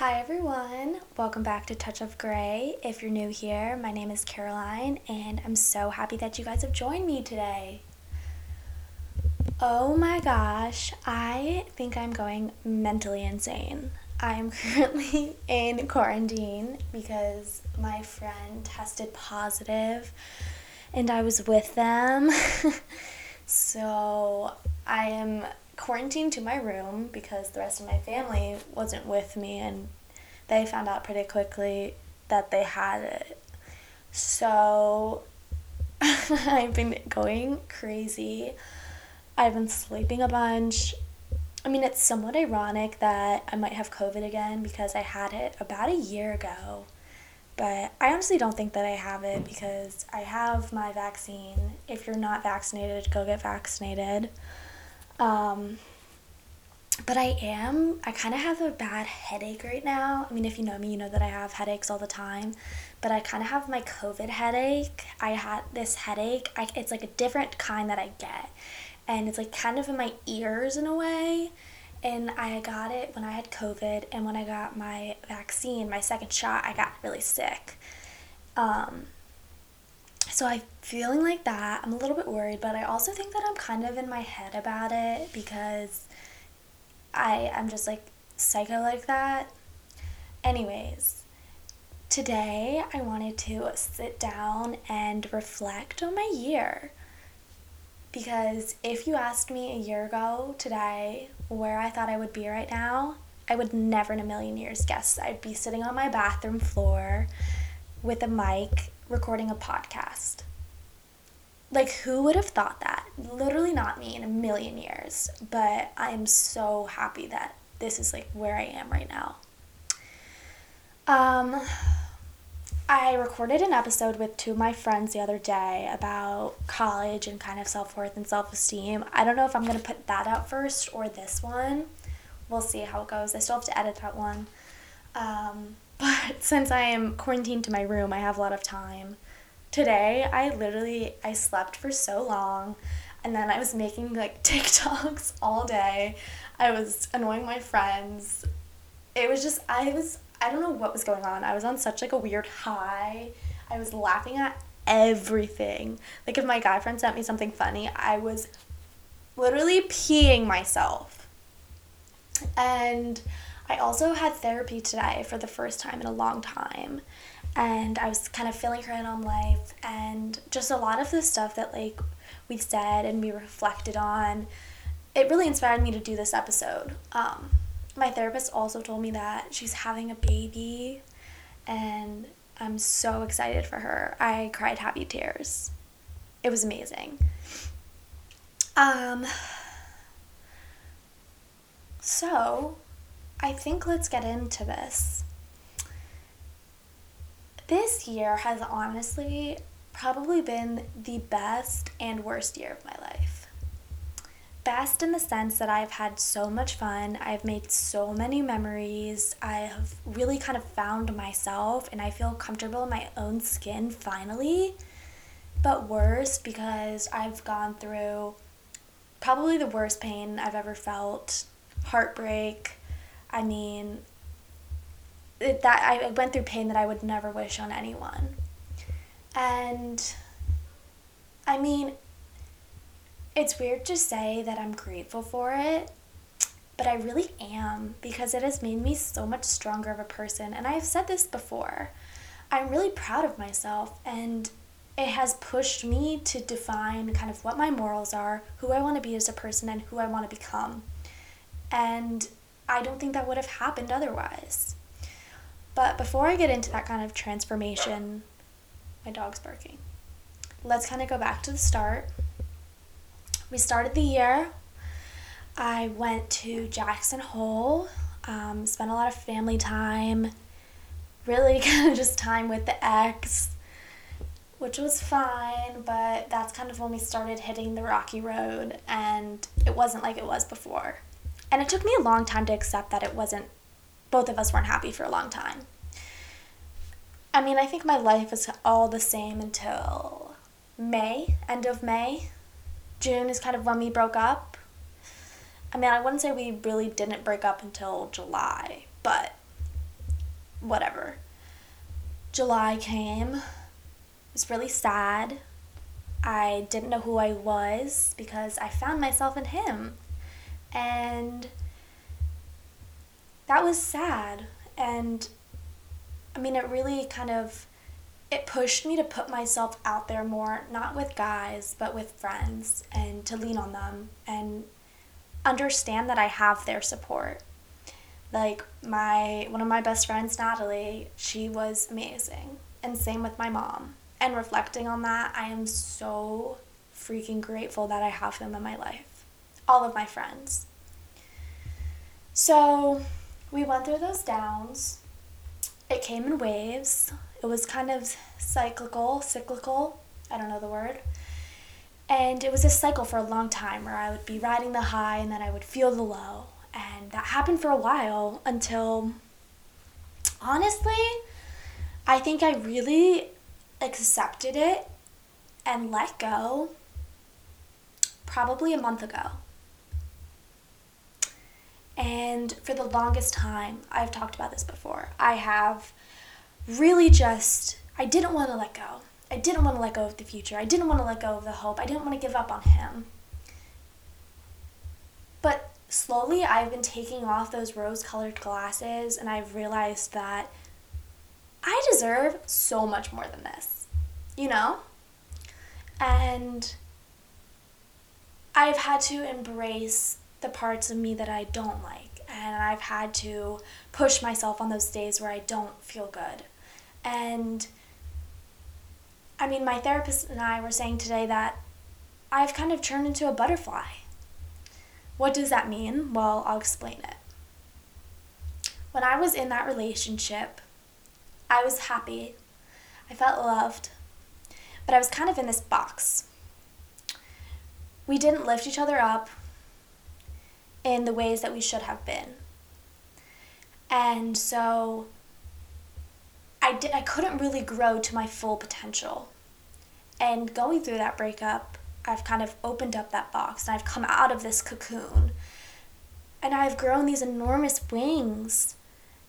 Hi everyone, welcome back to Touch of Gray. If you're new here, my name is Caroline and I'm so happy that you guys have joined me today. Oh my gosh, I think I'm going mentally insane. I'm currently in quarantine because my friend tested positive and I was with them. so I am quarantined to my room because the rest of my family wasn't with me and they found out pretty quickly that they had it. So I've been going crazy. I've been sleeping a bunch. I mean, it's somewhat ironic that I might have COVID again because I had it about a year ago. But I honestly don't think that I have it because I have my vaccine. If you're not vaccinated, go get vaccinated. Um, but I am, I kind of have a bad headache right now. I mean, if you know me, you know that I have headaches all the time. But I kind of have my COVID headache. I had this headache. I, it's like a different kind that I get. And it's like kind of in my ears in a way. And I got it when I had COVID. And when I got my vaccine, my second shot, I got really sick. Um, so I'm feeling like that. I'm a little bit worried, but I also think that I'm kind of in my head about it because I am just like psycho like that. Anyways, today I wanted to sit down and reflect on my year. Because if you asked me a year ago today where I thought I would be right now, I would never in a million years guess I'd be sitting on my bathroom floor with a mic recording a podcast. Like, who would have thought that? Literally not me in a million years. But I am so happy that this is like where I am right now. Um, I recorded an episode with two of my friends the other day about college and kind of self worth and self esteem. I don't know if I'm going to put that out first or this one. We'll see how it goes. I still have to edit that one. Um, but since I am quarantined to my room, I have a lot of time today I literally I slept for so long and then I was making like TikToks all day. I was annoying my friends. It was just I was I don't know what was going on. I was on such like a weird high. I was laughing at everything. Like if my guy friend sent me something funny, I was literally peeing myself. And I also had therapy today for the first time in a long time and I was kind of filling her in on life and just a lot of the stuff that like we said and we reflected on. It really inspired me to do this episode. Um, my therapist also told me that she's having a baby, and I'm so excited for her. I cried happy tears. It was amazing. Um, so, I think let's get into this. This year has honestly probably been the best and worst year of my life. Best in the sense that I've had so much fun, I've made so many memories, I have really kind of found myself, and I feel comfortable in my own skin finally. But worst because I've gone through probably the worst pain I've ever felt heartbreak. I mean, that I went through pain that I would never wish on anyone. And I mean, it's weird to say that I'm grateful for it, but I really am because it has made me so much stronger of a person. And I've said this before. I'm really proud of myself and it has pushed me to define kind of what my morals are, who I want to be as a person, and who I want to become. And I don't think that would have happened otherwise. But before I get into that kind of transformation, my dog's barking. Let's kind of go back to the start. We started the year. I went to Jackson Hole, um, spent a lot of family time, really kind of just time with the ex, which was fine, but that's kind of when we started hitting the rocky road, and it wasn't like it was before. And it took me a long time to accept that it wasn't both of us weren't happy for a long time. I mean, I think my life was all the same until May, end of May. June is kind of when we broke up. I mean, I wouldn't say we really didn't break up until July, but whatever. July came. It was really sad. I didn't know who I was because I found myself in him. And that was sad. And I mean, it really kind of it pushed me to put myself out there more, not with guys, but with friends and to lean on them and understand that I have their support. Like my one of my best friends, Natalie, she was amazing. And same with my mom. And reflecting on that, I am so freaking grateful that I have them in my life. All of my friends. So, we went through those downs. It came in waves. It was kind of cyclical, cyclical. I don't know the word. And it was a cycle for a long time where I would be riding the high and then I would feel the low. And that happened for a while until, honestly, I think I really accepted it and let go probably a month ago. And for the longest time, I've talked about this before, I have really just, I didn't want to let go. I didn't want to let go of the future. I didn't want to let go of the hope. I didn't want to give up on him. But slowly, I've been taking off those rose colored glasses and I've realized that I deserve so much more than this, you know? And I've had to embrace the parts of me that I don't like. And I've had to push myself on those days where I don't feel good. And I mean, my therapist and I were saying today that I've kind of turned into a butterfly. What does that mean? Well, I'll explain it. When I was in that relationship, I was happy. I felt loved. But I was kind of in this box. We didn't lift each other up in the ways that we should have been. And so I did I couldn't really grow to my full potential. And going through that breakup, I've kind of opened up that box and I've come out of this cocoon. And I've grown these enormous wings.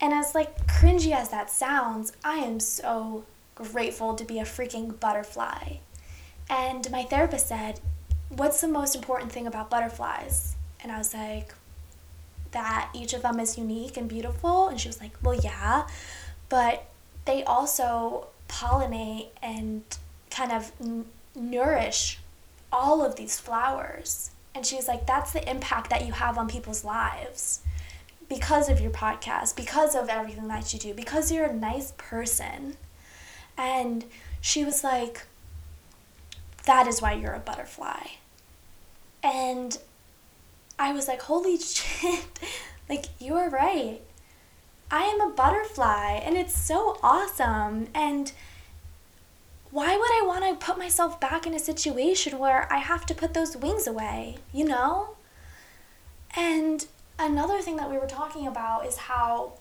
And as like cringy as that sounds, I am so grateful to be a freaking butterfly. And my therapist said, What's the most important thing about butterflies? And I was like, That each of them is unique and beautiful. And she was like, Well, yeah, but they also pollinate and kind of n- nourish all of these flowers. And she was like, that's the impact that you have on people's lives because of your podcast, because of everything that you do, because you're a nice person. And she was like, that is why you're a butterfly. And I was like, holy shit, like, you are right. I am a butterfly and it's so awesome. And why would I want to put myself back in a situation where I have to put those wings away, you know? And another thing that we were talking about is how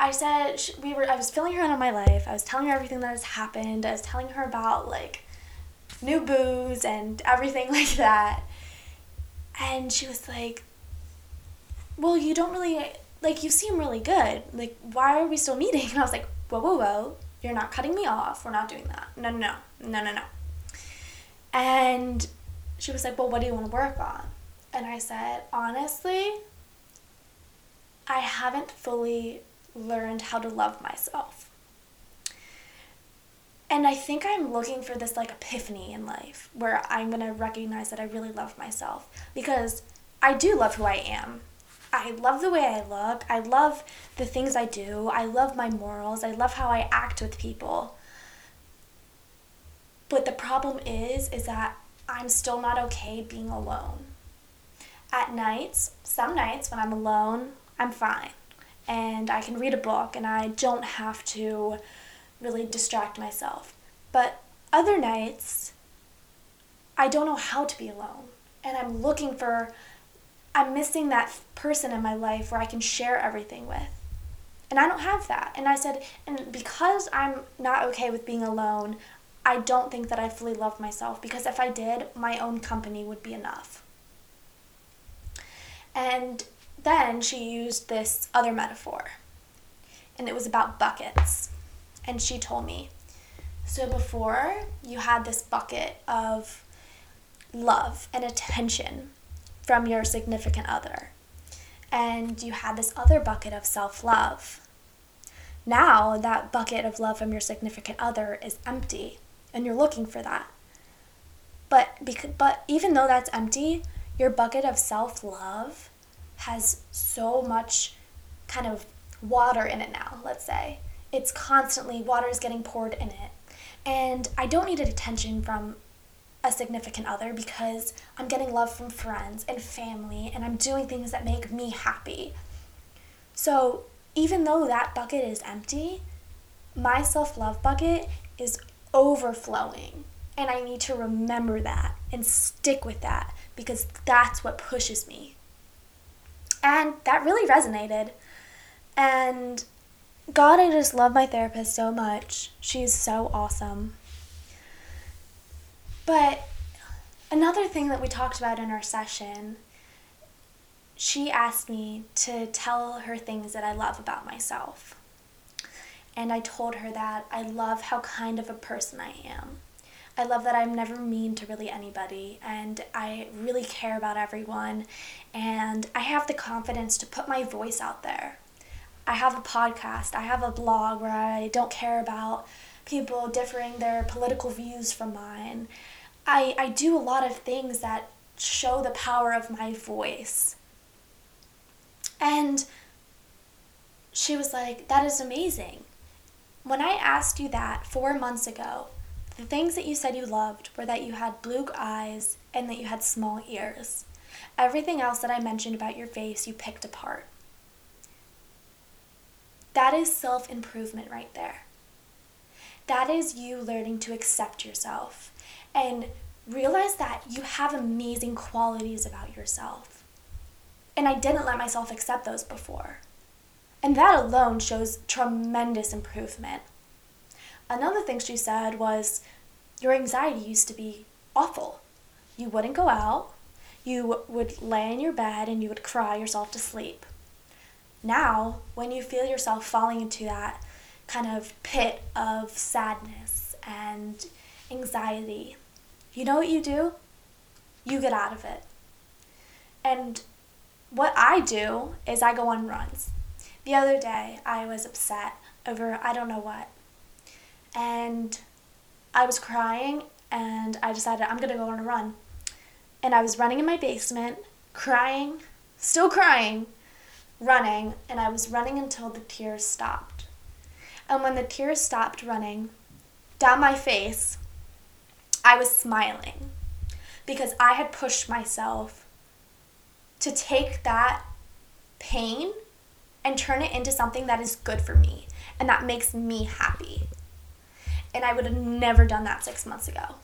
I said we were I was filling her in on my life. I was telling her everything that has happened. I was telling her about like new boos and everything like that. And she was like, "Well, you don't really like you seem really good. Like why are we still meeting?" And I was like, "Whoa, whoa, whoa. You're not cutting me off. We're not doing that. No, no, no, no, no, no. And she was like, Well, what do you want to work on? And I said, Honestly, I haven't fully learned how to love myself. And I think I'm looking for this like epiphany in life where I'm going to recognize that I really love myself because I do love who I am. I love the way I look. I love the things I do. I love my morals. I love how I act with people. But the problem is is that I'm still not okay being alone. At nights, some nights when I'm alone, I'm fine. And I can read a book and I don't have to really distract myself. But other nights, I don't know how to be alone. And I'm looking for I'm missing that person in my life where I can share everything with. And I don't have that. And I said, and because I'm not okay with being alone, I don't think that I fully love myself because if I did, my own company would be enough. And then she used this other metaphor. and it was about buckets. And she told me, so before you had this bucket of love and attention from your significant other, and you had this other bucket of self love. Now that bucket of love from your significant other is empty, and you're looking for that. But because, but even though that's empty, your bucket of self love has so much kind of water in it now, let's say. It's constantly, water is getting poured in it. And I don't need attention from a significant other because I'm getting love from friends and family and I'm doing things that make me happy. So even though that bucket is empty, my self love bucket is overflowing. And I need to remember that and stick with that because that's what pushes me. And that really resonated. And God, I just love my therapist so much. She's so awesome. But another thing that we talked about in our session, she asked me to tell her things that I love about myself. And I told her that I love how kind of a person I am. I love that I'm never mean to really anybody and I really care about everyone and I have the confidence to put my voice out there. I have a podcast, I have a blog where I don't care about people differing their political views from mine. I, I do a lot of things that show the power of my voice. And she was like, That is amazing. When I asked you that four months ago, the things that you said you loved were that you had blue eyes and that you had small ears. Everything else that I mentioned about your face, you picked apart. That is self improvement right there. That is you learning to accept yourself and realize that you have amazing qualities about yourself. And I didn't let myself accept those before. And that alone shows tremendous improvement. Another thing she said was your anxiety used to be awful. You wouldn't go out, you would lay in your bed and you would cry yourself to sleep. Now, when you feel yourself falling into that kind of pit of sadness and anxiety, you know what you do? You get out of it. And what I do is I go on runs. The other day, I was upset over I don't know what. And I was crying and I decided I'm to go on a run. And I was running in my basement, crying, still crying, running, and I was running until the tears stopped. And when the tears stopped running down my face, I was smiling because I had pushed myself to take that pain and turn it into something that is good for me and that makes me happy. And I would have never done that six months ago.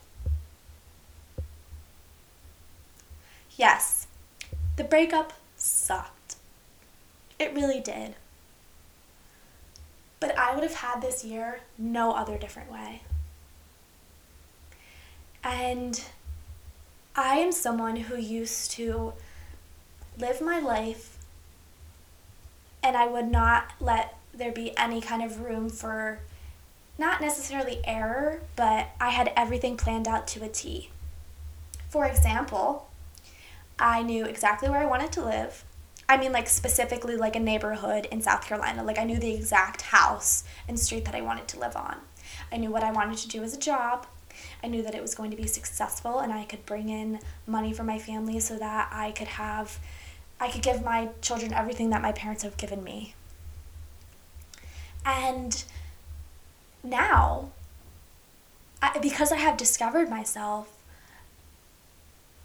Yes, the breakup sucked. It really did. But I would have had this year no other different way. And I am someone who used to live my life and I would not let there be any kind of room for not necessarily error, but I had everything planned out to a T. For example, I knew exactly where I wanted to live. I mean, like specifically like a neighborhood in South Carolina. Like I knew the exact house and street that I wanted to live on. I knew what I wanted to do as a job. I knew that it was going to be successful and I could bring in money for my family so that I could have, I could give my children everything that my parents have given me. And now, I, because I have discovered myself,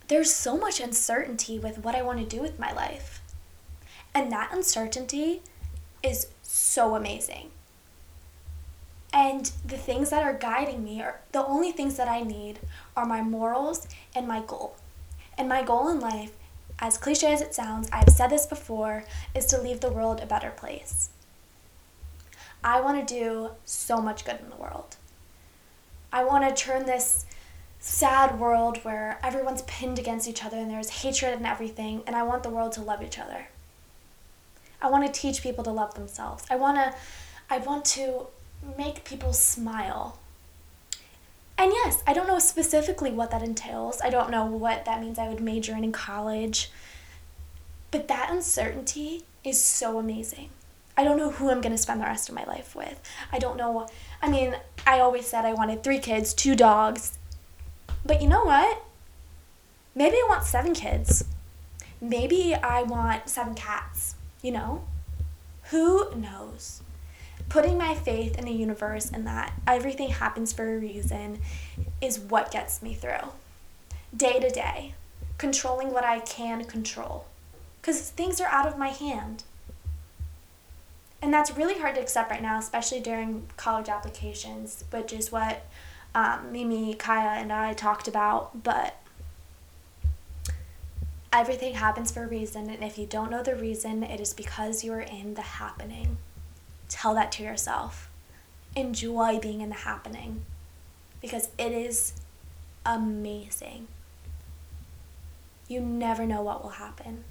there's so much uncertainty with what I want to do with my life. And that uncertainty is so amazing. And the things that are guiding me are the only things that I need are my morals and my goal. And my goal in life, as cliche as it sounds, I've said this before, is to leave the world a better place. I want to do so much good in the world. I want to turn this sad world where everyone's pinned against each other and there's hatred and everything, and I want the world to love each other. I want to teach people to love themselves. I want to I want to make people smile. And yes, I don't know specifically what that entails. I don't know what that means I would major in in college. But that uncertainty is so amazing. I don't know who I'm going to spend the rest of my life with. I don't know. I mean, I always said I wanted three kids, two dogs. But you know what? Maybe I want seven kids. Maybe I want seven cats, you know? Who knows? Putting my faith in the universe and that everything happens for a reason is what gets me through. Day to day, controlling what I can control. Because things are out of my hand. And that's really hard to accept right now, especially during college applications, which is what um, Mimi, Kaya, and I talked about. But everything happens for a reason, and if you don't know the reason, it is because you are in the happening. Tell that to yourself. Enjoy being in the happening because it is amazing. You never know what will happen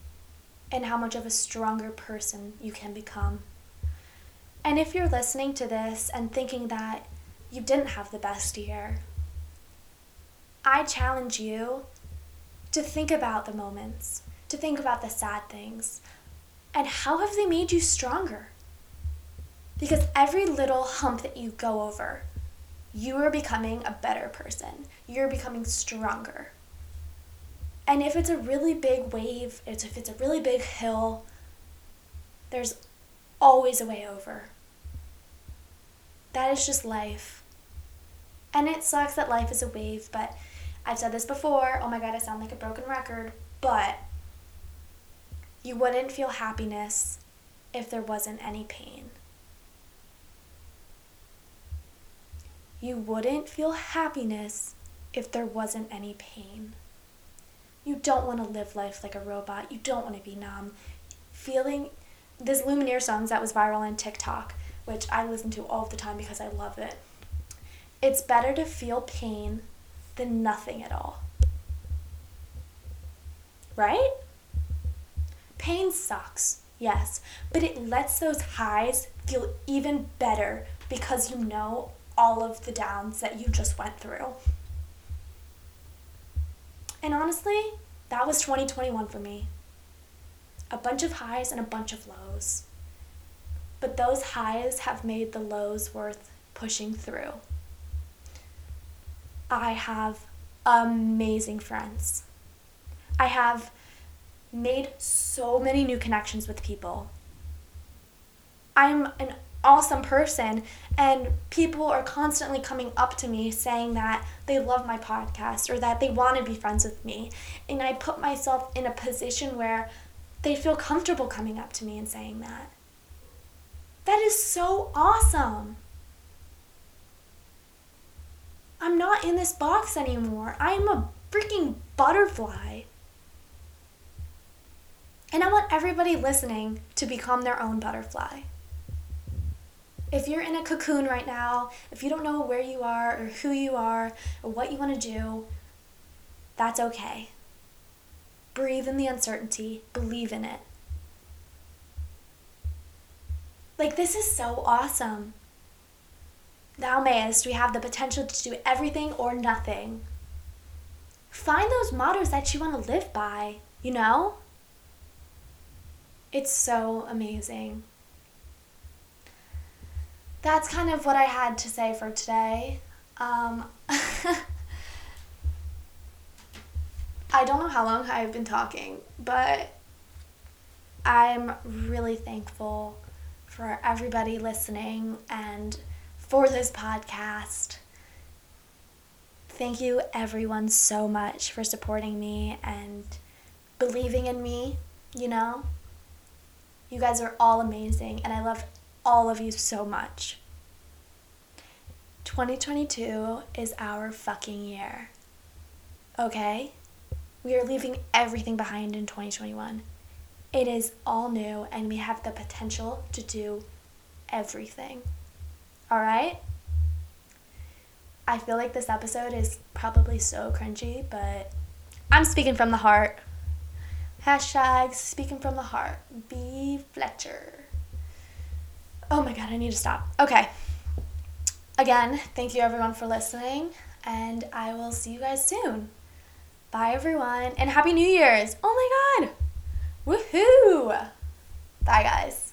and how much of a stronger person you can become. And if you're listening to this and thinking that you didn't have the best year, I challenge you to think about the moments, to think about the sad things, and how have they made you stronger? Because every little hump that you go over, you are becoming a better person. You're becoming stronger. And if it's a really big wave, if it's a really big hill, there's always a way over. That is just life. And it sucks that life is a wave, but I've said this before. Oh my god, I sound like a broken record, but you wouldn't feel happiness if there wasn't any pain. You wouldn't feel happiness if there wasn't any pain. You don't want to live life like a robot. You don't want to be numb. Feeling this Lumineers song that was viral on TikTok, which I listen to all the time because I love it. It's better to feel pain than nothing at all. Right? Pain sucks, yes, but it lets those highs feel even better because you know all of the downs that you just went through. And honestly, that was 2021 for me. A bunch of highs and a bunch of lows. But those highs have made the lows worth pushing through. I have amazing friends. I have made so many new connections with people. I'm an awesome person and people are constantly coming up to me saying that they love my podcast or that they want to be friends with me and i put myself in a position where they feel comfortable coming up to me and saying that that is so awesome i'm not in this box anymore i'm a freaking butterfly and i want everybody listening to become their own butterfly if you're in a cocoon right now, if you don't know where you are or who you are or what you want to do, that's okay. Breathe in the uncertainty, believe in it. Like, this is so awesome. Thou mayest, we have the potential to do everything or nothing. Find those mottos that you want to live by, you know? It's so amazing that's kind of what I had to say for today. Um, I don't know how long I've been talking, but I'm really thankful for everybody listening and for this podcast. Thank you, everyone, so much for supporting me and believing in me. You know, you guys are all amazing, and I love all of you so much. 2022 is our fucking year. Okay? We are leaving everything behind in 2021. It is all new and we have the potential to do everything. All right? I feel like this episode is probably so cringy, but I'm speaking from the heart. Hashtag speaking from the heart. B. Fletcher. Oh my god, I need to stop. Okay. Again, thank you everyone for listening, and I will see you guys soon. Bye, everyone, and Happy New Year's! Oh my god! Woohoo! Bye, guys.